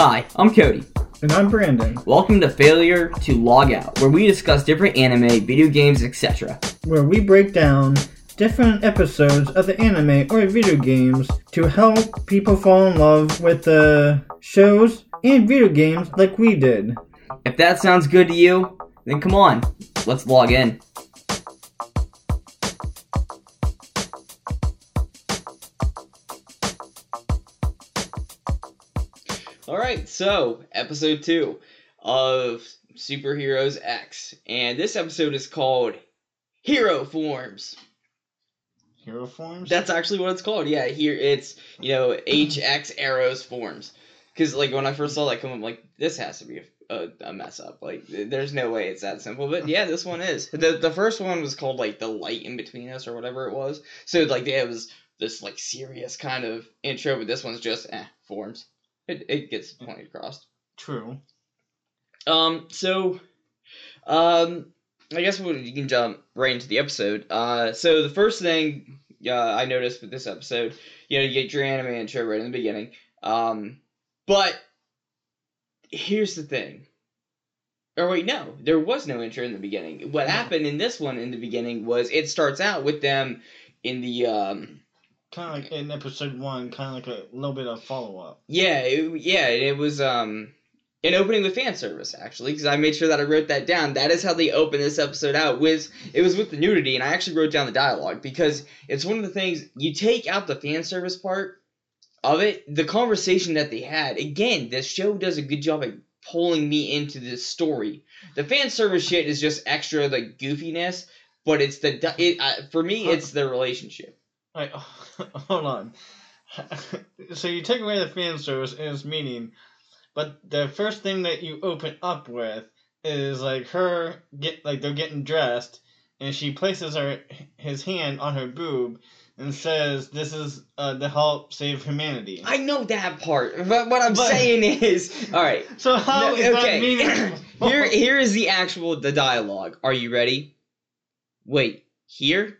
Hi, I'm Cody. And I'm Brandon, Welcome to Failure to Log Out, where we discuss different anime, video games, etc. where we break down different episodes of the anime or video games to help people fall in love with the shows and video games like we did. If that sounds good to you, then come on, let's log in. So episode two of Superheroes X, and this episode is called Hero Forms. Hero forms? That's actually what it's called. Yeah, here it's you know HxEros forms. Because like when I first saw that come up, like this has to be a, a, a mess up. Like there's no way it's that simple. But yeah, this one is. The the first one was called like the light in between us or whatever it was. So like it was this like serious kind of intro, but this one's just eh forms. It it gets the point across. True. Um, so, um, I guess we you can jump right into the episode. Uh, so the first thing uh, I noticed with this episode, you know, you get your anime intro right in the beginning. Um, but here's the thing. Or wait, no, there was no intro in the beginning. What happened in this one in the beginning was it starts out with them in the um Kind of like in episode one, kind of like a little bit of follow up. Yeah, it, yeah, it was um an opening with fan service actually because I made sure that I wrote that down. That is how they open this episode out. with it was with the nudity, and I actually wrote down the dialogue because it's one of the things you take out the fan service part of it. The conversation that they had again, the show does a good job at pulling me into this story. The fan service shit is just extra like goofiness, but it's the it uh, for me it's the relationship. Like, hold on. so you take away the fan service and its meaning, but the first thing that you open up with is like her get like they're getting dressed, and she places her his hand on her boob and says, "This is uh, to help save humanity." I know that part, but what I'm But- saying is, all right. So how No, is that okay. meaningful? here here is the actual the dialogue. Are you ready? Wait, here?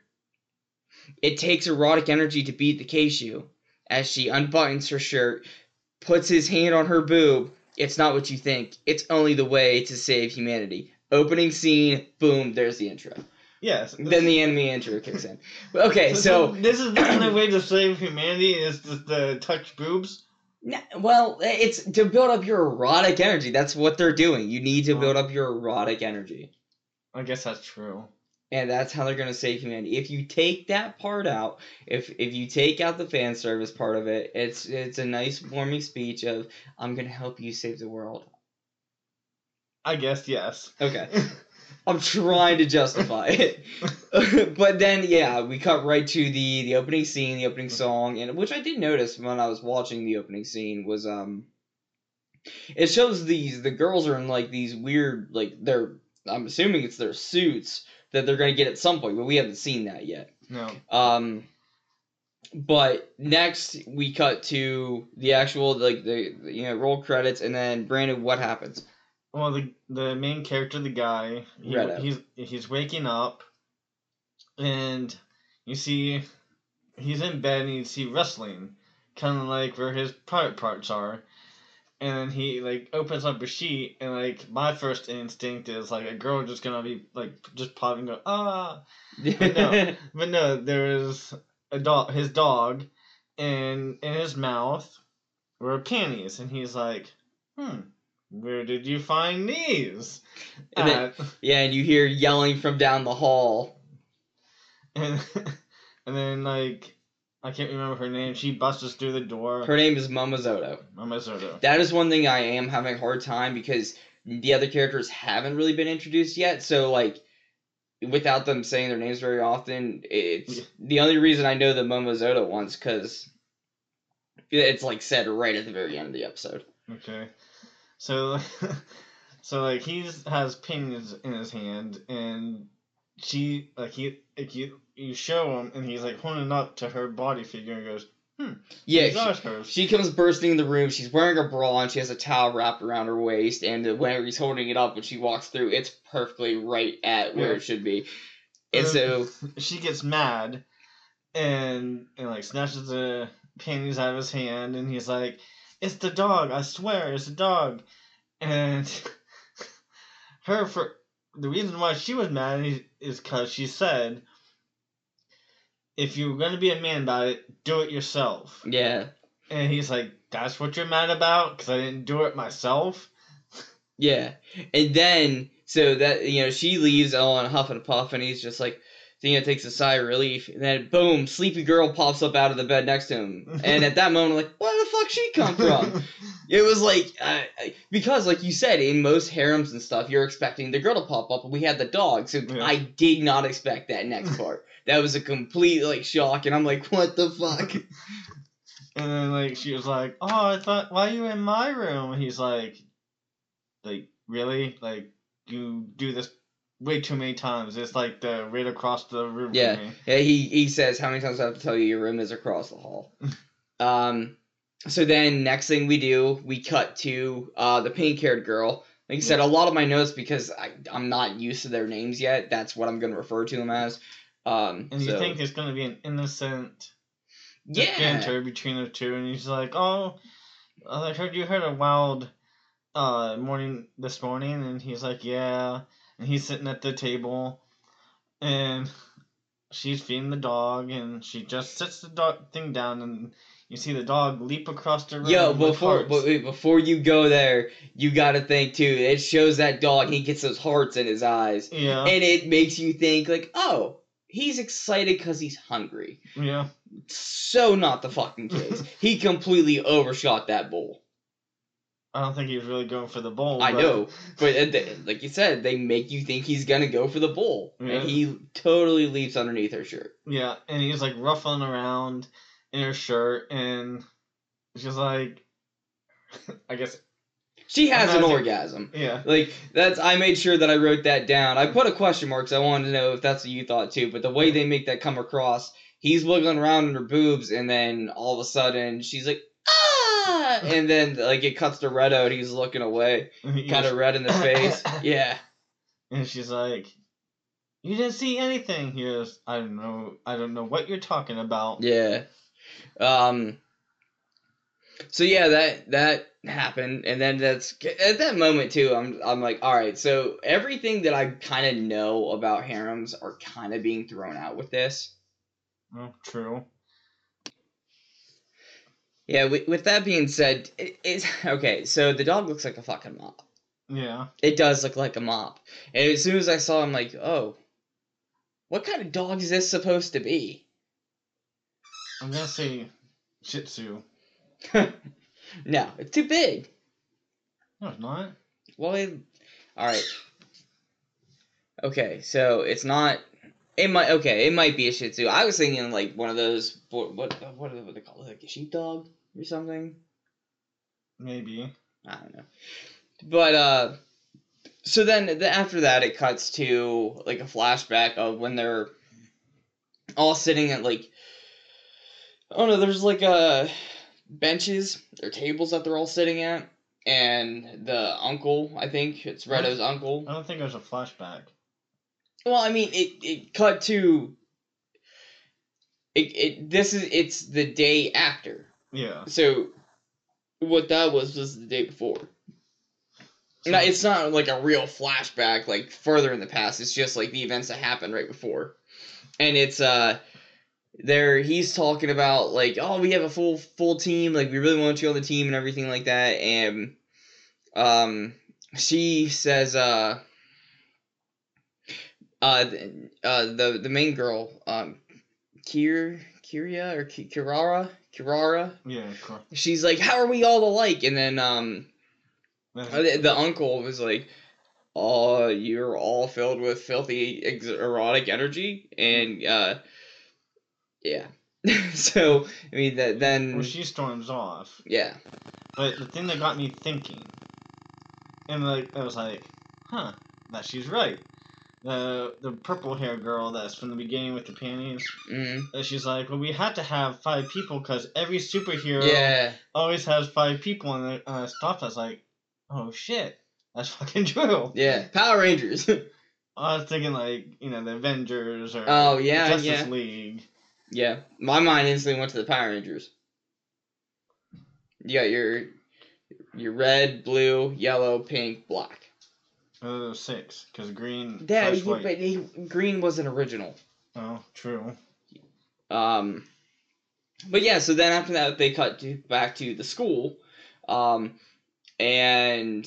It takes erotic energy to beat the Keishu. As she unbuttons her shirt, puts his hand on her boob. It's not what you think. It's only the way to save humanity. Opening scene, boom, there's the intro. yes. Then the enemy intro kicks in. Okay, so this is the only way to save humanity is to, to touch boobs. Well, it's to build up your erotic energy. That's what they're doing. You need to build up your erotic energy. I guess that's true. And that's how they're gonna save humanity. If you take that part out, if if you take out the fan service part of it, it's it's a nice warming speech of I'm gonna help you save the world. I guess yes. Okay. I'm trying to justify it. but then yeah, we cut right to the the opening scene, the opening song, and which I did notice when I was watching the opening scene was um it shows these the girls are in like these weird like they're I'm assuming it's their suits that they're gonna get at some point, but we haven't seen that yet. no. Um but next we cut to the actual like the the, you know roll credits and then Brandon what happens? Well, the the main character, the guy, he, he's he's waking up, and you see he's in bed and you see wrestling, kind of like where his private parts are, and then he like opens up a sheet and like my first instinct is like a girl just gonna be like just popping go ah, No. but no, there is a dog, his dog, and in his mouth were panties, and he's like, hmm. Where did you find these? And then- Yeah, and you hear yelling from down the hall. and, and then like I can't remember her name. She busts through the door. Her name is Momozoto. Mama Zoto. That is one thing I am having a hard time because the other characters haven't really been introduced yet. So like, without them saying their names very often, it's Yeah. the only reason I know the Momozoto ones because it's like said right at the very end of the episode. Okay. So so like he's has pins in his hand and she like he like you you show him and he's like holding up to her body figure and goes, Hmm. Yeah, she-. She comes bursting in the room. She's wearing a bra and she has a towel wrapped around her waist. And whenever he's holding it up, when she walks through, it's perfectly right at where Yeah. it should be. And Uh, so, she gets mad and and like snatches the panties out of his hand and he's like it's the dog. I swear, it's the dog. And her for the reason why she was mad is- because she said, "If you're gonna be a man about it, do it yourself." Yeah. And he's like, "That's what you're mad about? Because I didn't do it myself." Yeah. And then so that you know, she leaves all on a huff and a puff and he's just like Thea takes a sigh of relief, and then boom, sleepy girl pops up out of the bed next to him. And at that moment, I'm like, where the fuck she come from? It was like uh, because, like you said, in most harems and stuff, you're expecting the girl to pop up, and we had the dog, so Yeah. I did not expect that next part. that was a complete like shock, and I'm like, what the fuck? and then like she was like, "Oh, I thought why are you in my room?" And he's like, "Like really? Like you do this way too many times. It's like the right across the room Yeah. Yeah, he he says, "How many times do I have to tell you your room is across the hall?" um, so then next thing we do, we cut to uh the pink haired girl. Like I said, a lot of my notes because I I'm not used to their names yet. That's what I'm gonna refer to them as. Um, And you so- think it's gonna be an innocent yeah, banter between the two, and he's like, "Oh, I heard you heard a wild uh morning this morning," and he's like, "Yeah," and he's sitting at the table, and she's feeding the dog, and she just sits the dog thing down, and you see the dog leap across the room. Yo, before but wait, before you go there, you gotta think too. It shows that dog. He gets those hearts in his eyes, yeah, and it makes you think like, oh, he's excited because he's hungry. yeah, So not the fucking case. he completely overshot that bull. I don't think he was really going for the bowl. I but- know, but uh, like you said, they make you think he's gonna go for the bull, Yeah. and he totally leaps underneath her shirt. Yeah, and he's like ruffling around in her shirt, and she's like, I guess, She has an orgasm. yeah, Like that's I made sure that I wrote that down. I put a question mark because I wanted to know if that's what you thought too. But the way they make that come across, he's wiggling around in her boobs, and then all of a sudden she's like ah, and then like it cuts to Red Out. he's looking away, kind of red in the face. Yeah, and she's like, "You didn't see anything." He goes, "I don't know, I don't know what you're talking about." yeah. Um. So yeah, that that happened, and then that's at that moment too. I'm I'm like, all right. So everything that I kind of know about harems are kind of being thrown out with this. Oh, true. Yeah, with, with that being said, it, it's okay. So the dog looks like a fucking mop. Yeah, It does look like a mop. And as soon as I saw him, like, oh, what kind of dog is this supposed to be? I'm gonna say Shih Tzu. no, it's too big. No, it's not. Well, it, all right. Okay, so it's not. It might okay. It might be a Shih Tzu. I was thinking like one of those what what what are they call it, like a sheepdog or something. Maybe. I don't know. But uh so then the, after that it cuts to like a flashback of when they're all sitting at like oh no, there's like uh benches or tables that they're all sitting at and the uncle, I think it's? Retto's uncle. I don't think it was a flashback. Well, I mean it it cut to it, it this is it's the day after. Yeah. So what that was was the day before. No, it's not like a real flashback, like further in the past. It's just like the events that happened right before, and it's uh, there he's talking about like, oh, we have a full full team, like we really want you on the team and everything like that, and um, she says uh, uh, uh, the the main girl, um, Kier Kiria or Ki- Kirara Kirara, Yeah. Cool. she's like, how are we all alike? And then um. The, the uncle was like, "Oh, you're all filled with filthy ex- erotic energy," and uh, yeah. so I mean that then Well, she storms off. yeah But the thing that got me thinking, and like I was like, huh, that she's right. The the purple hair girl that's from the beginning with the panties. mm, She's like, well, we had to have five people because every superhero yeah always has five people. And I uh, stopped. I was like, oh shit, that's fucking true. yeah Power Rangers. I was thinking like you know the Avengers or Oh, yeah, Justice yeah. League. yeah, my mind instantly went to the Power Rangers. You got your your red, blue, yellow, pink, black. Oh, six. Because green. Slash he, but he, green wasn't original. Oh, true. Um, but yeah, so then after that they cut to, back to the school, um, and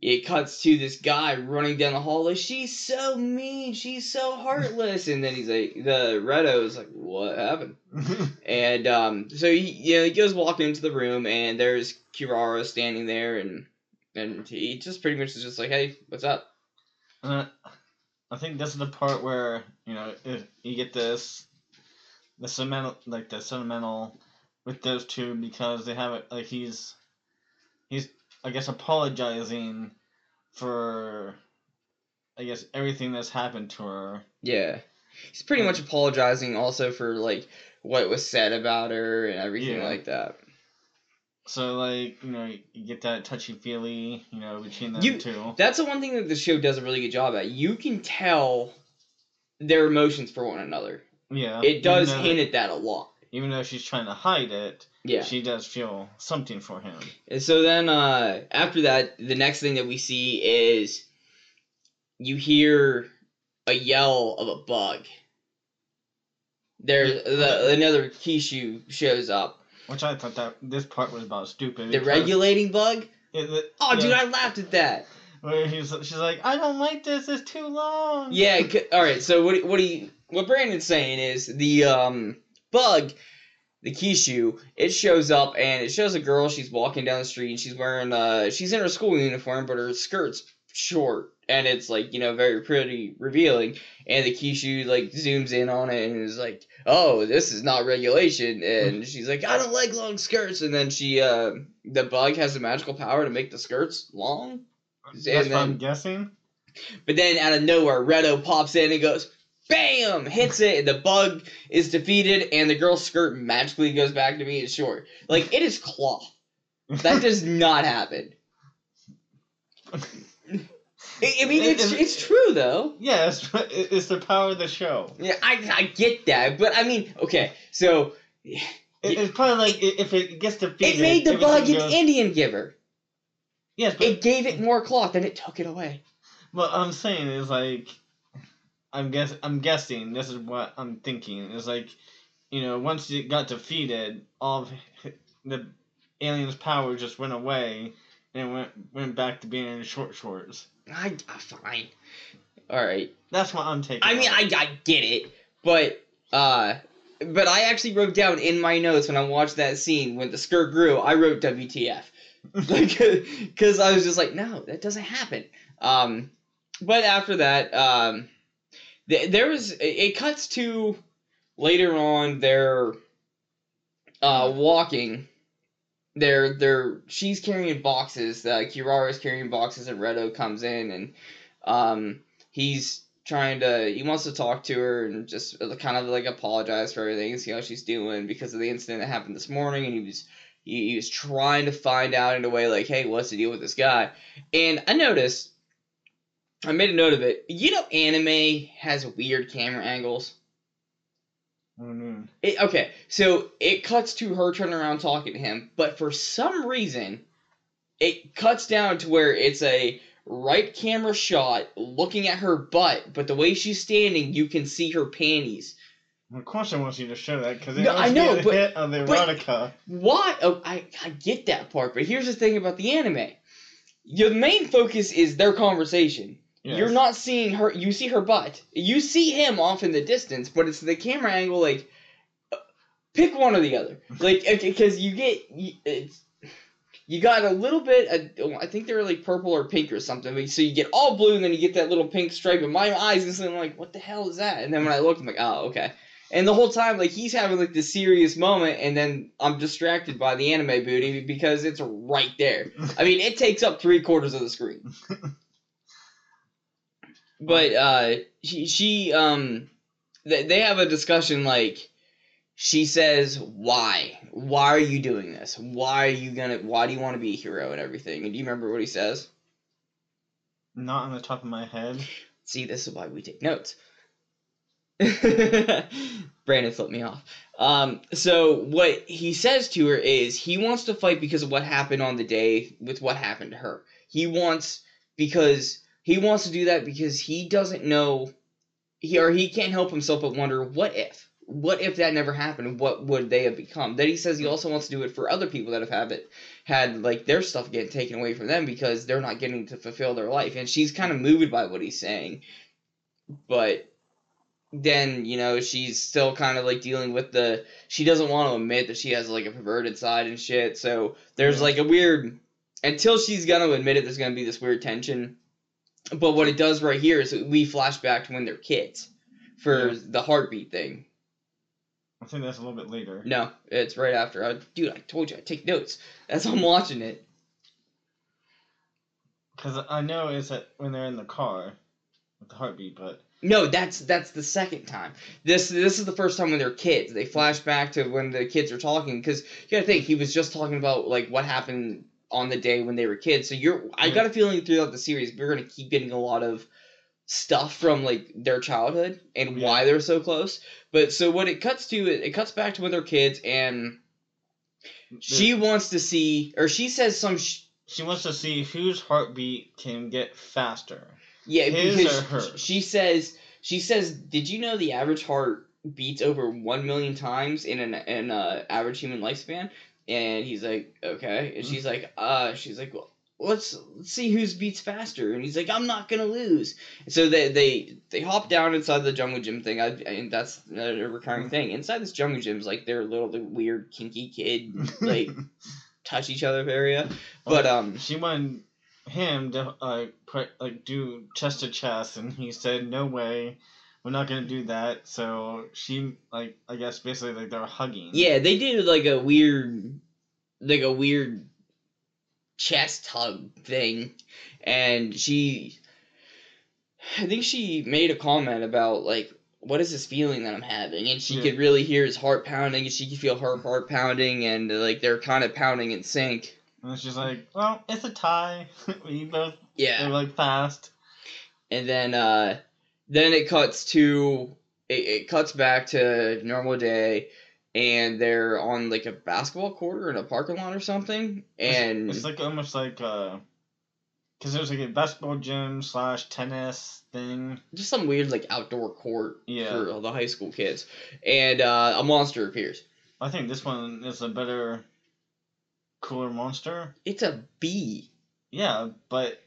it cuts to this guy running down the hall like she's so mean, she's so heartless, and then he's like the Retto is like what happened, and um, so he you know he goes walking into the room and there's Kirara standing there and and he just pretty much is just like hey what's up Uh, I think this is the part where you know you get this, the sentimental like the sentimental with those two because they have it like he's he's I guess apologizing for I guess everything that's happened to her. Yeah. He's pretty much apologizing also for like what was said about her and everything Yeah. like that. So like you know you get that touchy feely you know between them You- two. That's the one thing that the show does a really good job at. You can tell their emotions for one another. Yeah, It does hint at that a lot. even though she's trying to hide it. Yeah. she does feel something for him. And so then uh after that, the next thing that we see is you hear a yell of a bug. There the another Kishu shows up. Which I thought that this part was about stupid. The regulating bug? it- Oh dude, I laughed at that. Where he's, she's like, I don't like this. It's too long. Yeah. All right. So what? What he? What Brandon's saying is the um bug, the Kishu. It shows up and it shows a girl. She's walking down the street and she's wearing uh she's in her school uniform, but her skirt's short and it's like you know very pretty revealing. And the Kishu like zooms in on it and is like, oh, this is not regulation. And she's like, I don't like long skirts. And then she uh the bug has the magical power to make the skirts long. That's and what I'm guessing. But then out of nowhere, Retto pops in and goes, BAM! Hits it, and the bug is defeated, and the girl's skirt magically goes back to being short. Like, it is cloth. That does not happen. I, mean, It- it's, it's true, though. yes, but it- it's the power of the show. Yeah, I, I get that, but I mean, okay, so It, it's probably like if it gets defeated. it made the bug an Indian giver. Yes, but It gave it more cloth, and it took it away. what I'm saying is like, I'm guess I'm guessing. This is what I'm thinking. Is like, you know, once it got defeated, all of the alien's power just went away, and went went back to being in short shorts. I, I fine. All right. That's what I'm taking. I mean, I. I get it, but uh, but I actually wrote down in my notes when I watched that scene when the skirt grew. I wrote WTF, like, because I was just like, no, that doesn't happen. Um, but after that, um, th- there was it, it cuts to later on. They're uh walking. They're they're she's carrying boxes. Uh, is carrying boxes, and Retto comes in and um he's trying to he wants to talk to her and just uh, kind of like apologize for everything and see how she's doing because of the incident that happened this morning and he was he was trying to find out in a way like hey what's the deal with this guy and i noticed i made a note of it you know anime has weird camera angles Mhm. it, okay, so it cuts to her turning around talking to him, but for some reason, it cuts down to where it's a right camera shot looking at her butt, but the way she's standing, you can see her panties. Of course, I want you to show that because it No, I know, but- hit of the erotica. Why? Oh, I, I get that part, but here's the thing about the anime. Your main focus is their conversation. Yes. You're not seeing her. You see her butt. You see him off in the distance, but it's the camera angle. Like, uh, pick one or the other. Like, because you get you, it's you got a little bit. Of, I think they're like purple or pink or something. So you get all blue, and then you get that little pink stripe. And my eyes instantly like, what the hell is that? And then when I look, I'm like, oh, okay. And the whole time, like he's having like the serious moment, and then I'm distracted by the anime booty because it's right there. I mean, it takes up three quarters of the screen. but uh, she she um, they they have a discussion like, she says, "Why? Why are you doing this? Why are you gonna? Why do you want to be a hero and everything?" And do you remember what he says? Not on the top of my head. See, this is why we take notes. Brandon flipped me off. Um, so what he says to her is he wants to fight because of what happened on the day with what happened to her. He wants because he wants to do that because he doesn't know he or he can't help himself but wonder what if? What if that never happened? What would they have become? Then he says he also wants to do it for other people that have had it had like their stuff getting taken away from them because they're not getting to fulfill their life. And she's kind of moved by what he's saying. But then you know she's still kind of like dealing with the she doesn't want to admit that she has like a perverted side and shit. So there's like a weird until she's gonna admit it there's gonna be this weird tension but what it does right here is we flash back to when they're kids for Yeah. the heartbeat thing I think that's a little bit later. no it's right after I, dude i told you i take notes as i'm watching it Because I know it's that when they're in the car with the heartbeat, but No, that's that's the second time. This this is the first time when they're kids. They flash back to when the kids are talking because you gotta think he was just talking about like what happened on the day when they were kids. So you're I got a feeling throughout the series we're gonna keep getting a lot of stuff from like their childhood and Yeah. why they're so close. But so what it cuts to it, it cuts back to when they're kids and she wants to see or she says some sh- she wants to see whose heartbeat can get faster. Yeah, His because or hers? she says she says, "Did you know the average heart beats over one million times in an in uh, average human lifespan?" And he's like, "Okay," and she's like, "Uh," she's like, "Well, let's let's see who's beats faster." And he's like, "I'm not gonna lose." And so they they they hop down inside the jungle gym thing. I and that's a recurring thing. Inside this jungle gym is like their little weird kinky kid like touch each other area, but um. she wanted him to uh, put like do chest to chest, and he said, "No way, we're not gonna do that." So she like I guess basically like they're hugging. Yeah, they did like a weird, like a weird chest hug thing, and she, I think she made a comment about like, what is this feeling that I'm having, and she Yeah. could really hear his heart pounding, and she could feel her heart pounding, and like they're kind of pounding in sync. and she's like, "Well, it's a tie. we both Yeah, they're like fast." and then uh, then it cuts to it, it cuts back to normal day. And they're on like a basketball court or in a parking lot or something, It's- and it's, like almost like uh, because there's like a basketball gym slash tennis thing. just some weird like outdoor court Yeah. for the high school kids, and uh, a monster appears. I think this one is a better, cooler monster. It's a bee. Yeah, but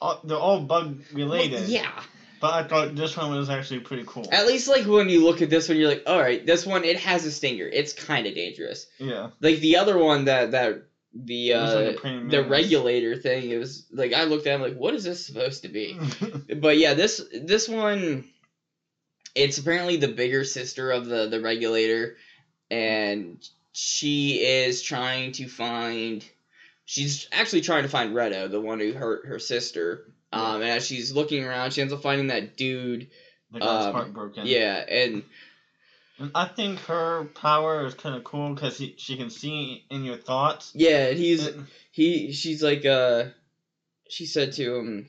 all, they're all bug related. Well, yeah. But I thought this one was actually pretty cool. At least like when you look at this one, you're like, all right, this one it has a stinger. It's kind of dangerous. yeah. Like the other one that that the uh, like the regulator thing. It was like I looked at it like, what is this supposed to be? but yeah, this this one, it's apparently the bigger sister of the the regulator, and she is trying to find. She's actually trying to find Retto, the one who hurt her sister. Um, and as she's looking around, she ends up finding that dude. the guy's um, heartbroken. Yeah, and And I think her power is kind of cool because she can see in your thoughts. yeah, and he's And- he. She's like, uh, she said to him,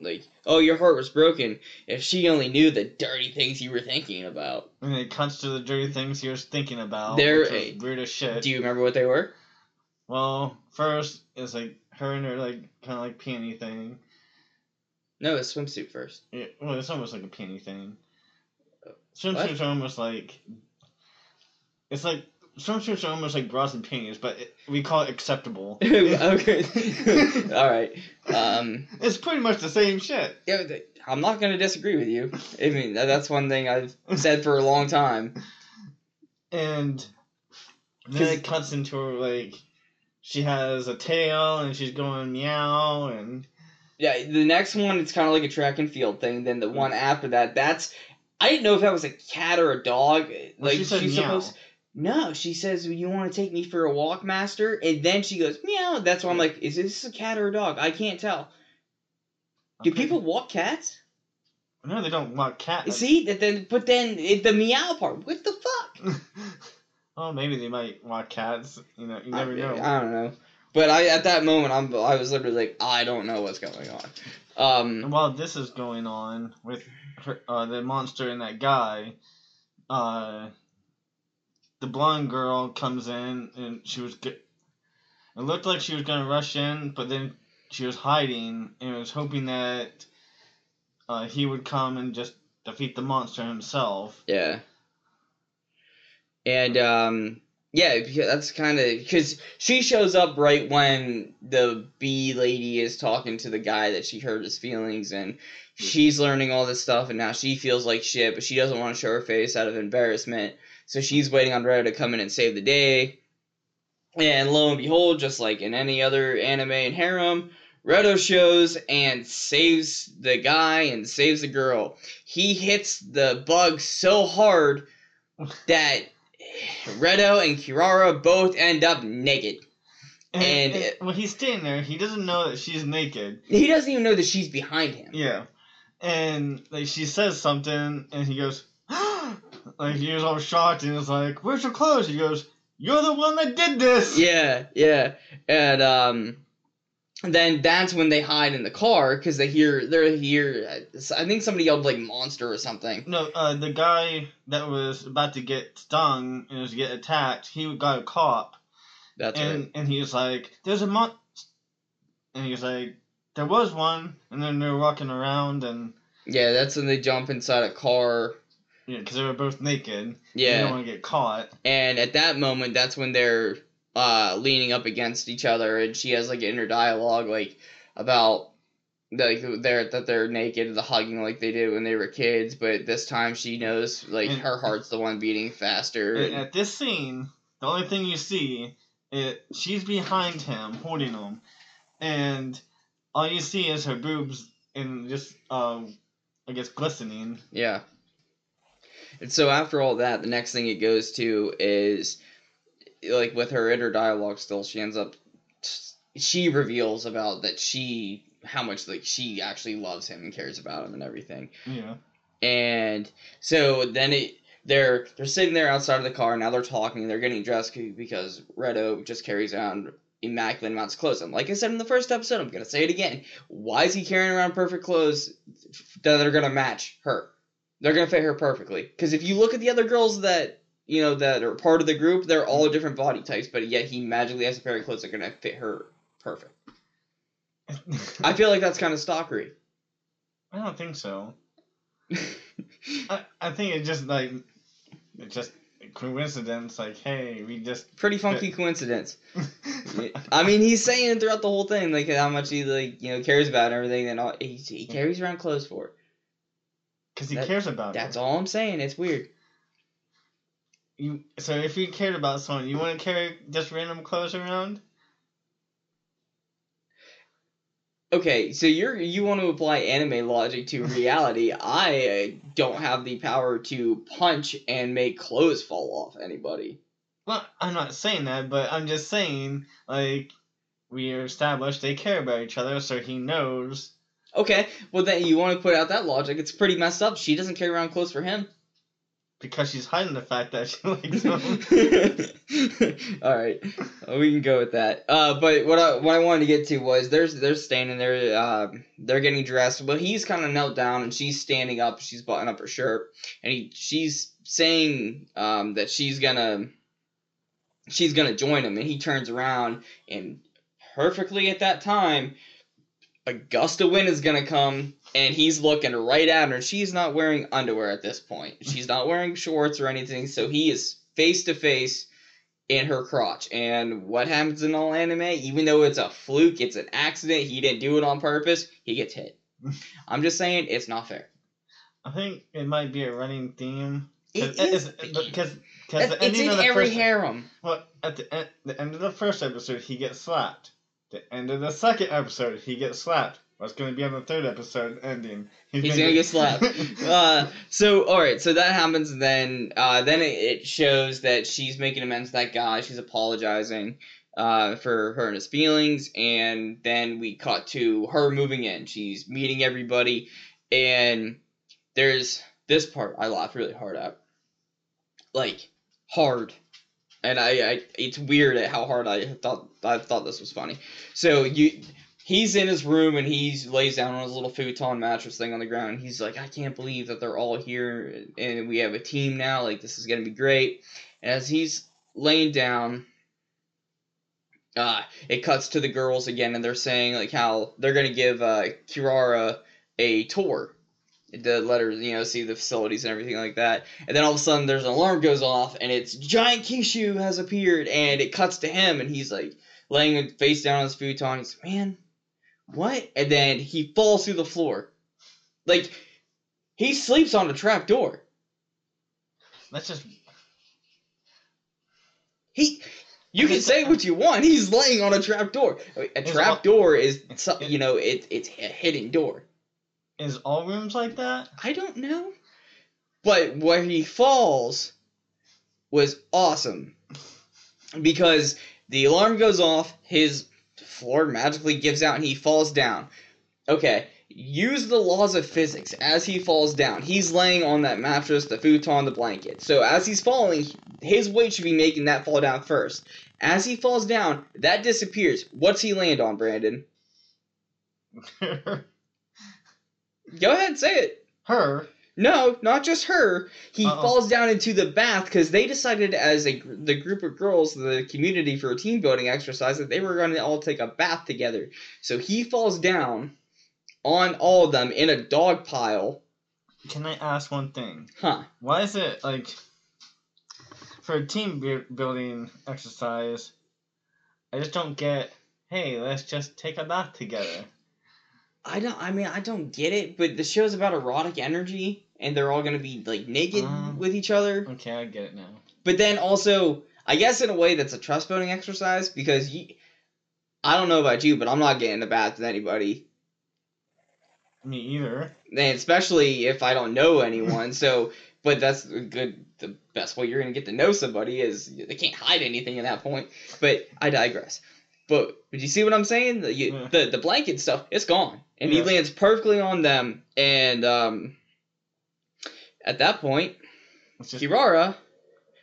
like, "Oh, your heart was broken. If she only knew the dirty things you were thinking about." And it cuts to the dirty things he was thinking about. Which was weird as shit. Do you remember what they were? Well, first it's like her and her like kind of like peony thing. No, it's swimsuit first. Yeah, well, it's almost like a peony thing. What? Swimsuits are almost like. It's like swimsuits are almost like bras and panties, but it, we call it acceptable. okay. All right. Um, It's pretty much the same shit. yeah, I'm not gonna disagree with you. I mean, that's one thing I've said for a long time. And then it cuts into her like she has a tail and she's going meow and Yeah, the next one it's kind of like a track and field thing. Then the one mm. after that, that's I didn't know if that was a cat or a dog. Well, Like she she's meow. supposed. No, she says, "You want to take me for a walk, master?" And then she goes meow. That's why I'm like, "Is this a cat or a dog?" I can't tell. Do Okay. people walk cats? No, they don't want cat. See, that then, but then it, the meow part. What the fuck? oh, maybe they might want cats. You know, you never I, know. I don't know. But I at that moment I'm I was literally like I don't know what's going on. Um, while this is going on with her, uh, the monster and that guy, uh, the blonde girl comes in and she was get. It looked like she was gonna rush in, but then she was hiding and was hoping that uh, he would come and just defeat the monster himself. Yeah. And um yeah, because that's kind of because she shows up right when the bee lady is talking to the guy that she hurt his feelings, and she's learning all this stuff, and now she feels like shit, but she doesn't want to show her face out of embarrassment, so she's waiting on Retto to come in and save the day. And lo and behold, just like in any other anime and harem, Retto shows and saves the guy and saves the girl. He hits the bug so hard that Retto and Kirara both end up naked. And, And and it- when he's standing there, he doesn't know that she's naked. He doesn't even know that she's behind him. Yeah. And like she says something and he goes like he was all shocked and was like, Where's your clothes? He goes, You're the one that did this Yeah, yeah. And um then that's when they hide in the car because they hear they're here. I think somebody yelled like monster or something. No, uh, the guy that was about to get stung and was get attacked, he got a cop, That's and right. and he was like, "There's a mon," and he was like, "There was one," and then they were walking around, and Yeah, that's when they jump inside a car. yeah, because they were both naked. Yeah. They didn't want to get caught. And at that moment, that's when they're uh, leaning up against each other, and she has like inner dialogue like about like they're that they're naked, the hugging like they did when they were kids, but this time she knows like And- her heart's the one beating faster. And and- at this scene, the only thing you see, it she's behind him, holding him, and all you see is her boobs and just um, I guess glistening. Yeah. And so after all that, the next thing it goes to is like with her inner dialogue still, she ends up she reveals about that she how much like she actually loves him and cares about him and everything. Yeah. And so then it they're they're sitting there outside of the car. Now they're talking. They're getting dressed because Retto just carries around immaculate amounts of clothes. And like I said in the first episode, I'm gonna say it again. Why is he carrying around perfect clothes that are gonna match her? They're gonna fit her perfectly. Because if you look at the other girls that you know that are part of the group, they're all different body types, but yet he magically has a pair of clothes that are gonna fit her perfect. I feel like that's kind of stalkery. I don't think so. I, I think it's just like it's just coincidence. Like, hey, we just. Pretty funky coincidence. I mean, he's saying throughout the whole thing, like how much he like you know cares about everything, and all he, he carries around clothes for. Because he That- cares about That's it. all I'm saying. It's weird. You so if you cared about someone, you want to carry just random clothes around? Okay, so you're you want to apply anime logic to reality. I uh, don't have the power to punch and make clothes fall off anybody. Well, I'm not saying that, but I'm just saying like we are established they care about each other, so he knows. Okay, well then you want to put out that logic. It's pretty messed up. She doesn't carry around clothes for him. Because she's hiding the fact that she likes him. All right, uh, we can go with that. Uh, but what I what I wanted to get to was there's they're standing there, uh, they're getting dressed. but he's kind of knelt down and she's standing up. She's buttoning up her shirt, and he she's saying um, that she's gonna she's gonna join him, and he turns around and perfectly at that time. A gust of wind is gonna come, and he's looking right at her. She's not wearing underwear at this point. She's not wearing shorts or anything, so he is face to face in her crotch. And what happens in all anime? Even though it's a fluke, it's an accident, he didn't do it on purpose, he gets hit. I'm just saying, it's not fair. I think it might be a running theme. It Because is. because uh, It's the in of the every first harem. well at the end the end of the first episode he gets slapped. The end of the second episode he gets slapped. What's going to be on the third episode ending? He's gonna get slapped. uh, so all right, so that happens. Then, uh, then it, it shows that she's making amends to that guy. She's apologizing uh, for her and his feelings, and then we cut to her moving in. She's meeting everybody, and there's this part I laughed really hard at, like hard, and I, I it's weird at how hard I thought I thought this was funny. So you he's in his room and he lays down on his little futon mattress thing on the ground. He's like, I can't believe that they're all here and we have a team now. Like this is gonna be great. And as he's laying down, uh, it cuts to the girls again, and they're saying like how they're gonna give uh, Kirara a tour to let her, you know, see the facilities and everything like that. And then all of a sudden, there's an alarm goes off, and it's giant Kishu has appeared, and it cuts to him, and he's like laying face down on his futon. He's like, man, what? And then he falls through the floor, like he sleeps on a trap door. Let's just He. You can say what you want. He's laying on a trap door. A trap door is, you know, it, it's a hidden door. Is all rooms like that. I don't know. But where he falls was awesome. Because the alarm goes off, his floor magically gives out, and he falls down. Okay, use the laws of physics as he falls down. He's laying on that mattress, the futon, the blanket. So as he's falling, his weight should be making that fall down first. As he falls down, that disappears. What's he land on, Brandon? Go ahead, say it. Her. No, not just her. He Uh-oh. falls down into the bath because they decided, as a the group of girls, the community for a team building exercise, that they were going to all take a bath together. So he falls down on all of them in a dog pile. Can I ask one thing? Huh? Why is it like for a team bu- building exercise? I just don't get. Hey, let's just take a bath together. I don't. I mean, I don't get it. But the show's about erotic energy, and they're all going to be like naked Uh. with each other. Okay, I get it now. But then also, I guess in a way that's a trust building exercise because you, I don't know about you, but I'm not getting in the bath with anybody. Me either. and especially if I don't know anyone. so, but that's a good. The best way you're gonna get to know somebody is they can't hide anything at that point. But I digress. But did you see what I'm saying? The you, Yeah. the, the blanket stuff, it's gone, and he lands perfectly on them. And um, at that point, It's just Kirara.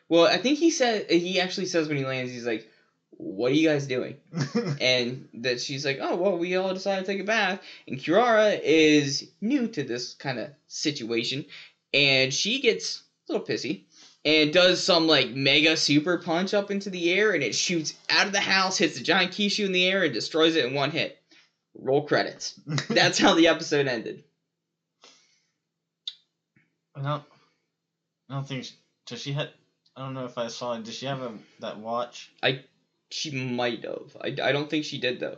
Well, I think he said he actually says when he lands, he's like, "What are you guys doing?" and that she's like, "Oh well, we all decided to take a bath." And Kirara is new to this kind of situation, and she gets a little pissy and does some like mega super punch up into the air, and it shoots out of the house, hits the giant Kishu in the air, and destroys it in one hit. Roll credits. That's how the episode ended. I don't. I don't think. She, does she had? I don't know if I saw it. Does she have a, that watch? I. She might have. I, I don't think she did though.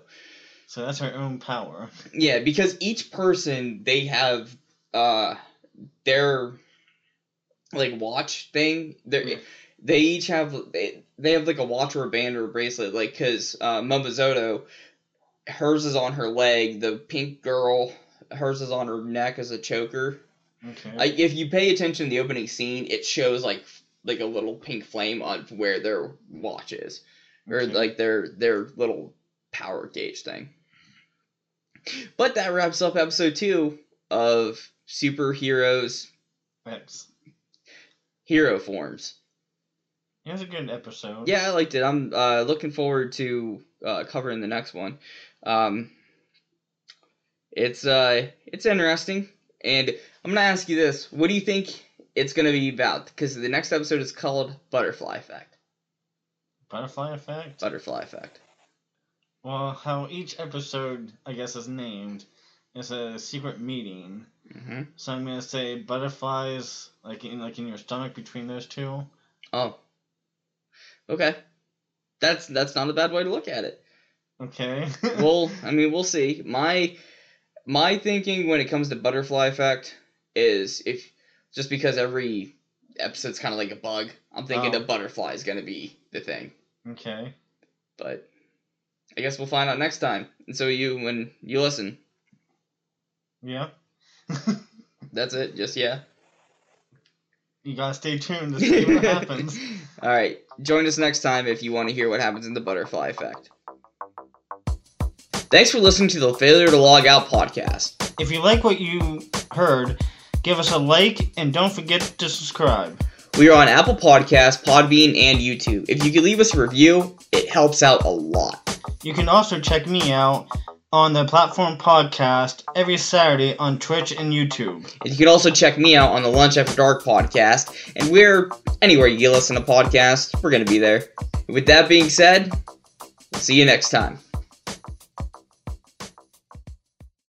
So that's her own power. Yeah, because each person they have uh their like watch thing. They Yeah. they each have they, they have like a watch or a band or a bracelet. Like because uh, Momozoto, hers is on her leg. The pink girl, hers is on her neck as a choker. Okay. Like if you pay attention to the opening scene, it shows like like a little pink flame on where their watch is or Okay. like their their little power gauge thing. But that wraps up episode two of superheroes X. hero forms. It was a good episode. Yeah, I liked it. I'm uh, looking forward to uh, covering the next one. Um, it's uh, it's interesting, and I'm gonna ask you this: What do you think it's gonna be about? Because the next episode is called Butterfly Effect. Butterfly effect. Butterfly Effect. Well, how each episode, I guess, is named is a secret meeting. hmm So I'm gonna say butterflies, like in like in your stomach between those two. Oh. Okay. That's that's not a bad way to look at it. Okay. well, I mean, we'll see. My my thinking when it comes to butterfly effect is if just because every episode's kind of like a bug, I'm thinking Oh. the butterfly is gonna be the thing. okay. But I guess we'll find out next time. And so you, when you listen, Yeah. that's it. Just yeah. you gotta stay tuned to see what happens. All right. Join us next time if you want to hear what happens in the butterfly effect. Thanks for listening to the Failure to Log Out podcast. If you like what you heard, give us a like and don't forget to subscribe. We are on Apple Podcasts, Podbean, and YouTube. If you could leave us a review, it helps out a lot. You can also check me out on the Platform Podcast every Saturday on Twitch and YouTube. And you can also check me out on the Lunch After Dark podcast. And we're anywhere you listen to podcasts, we're going to be there. With that being said, see you next time.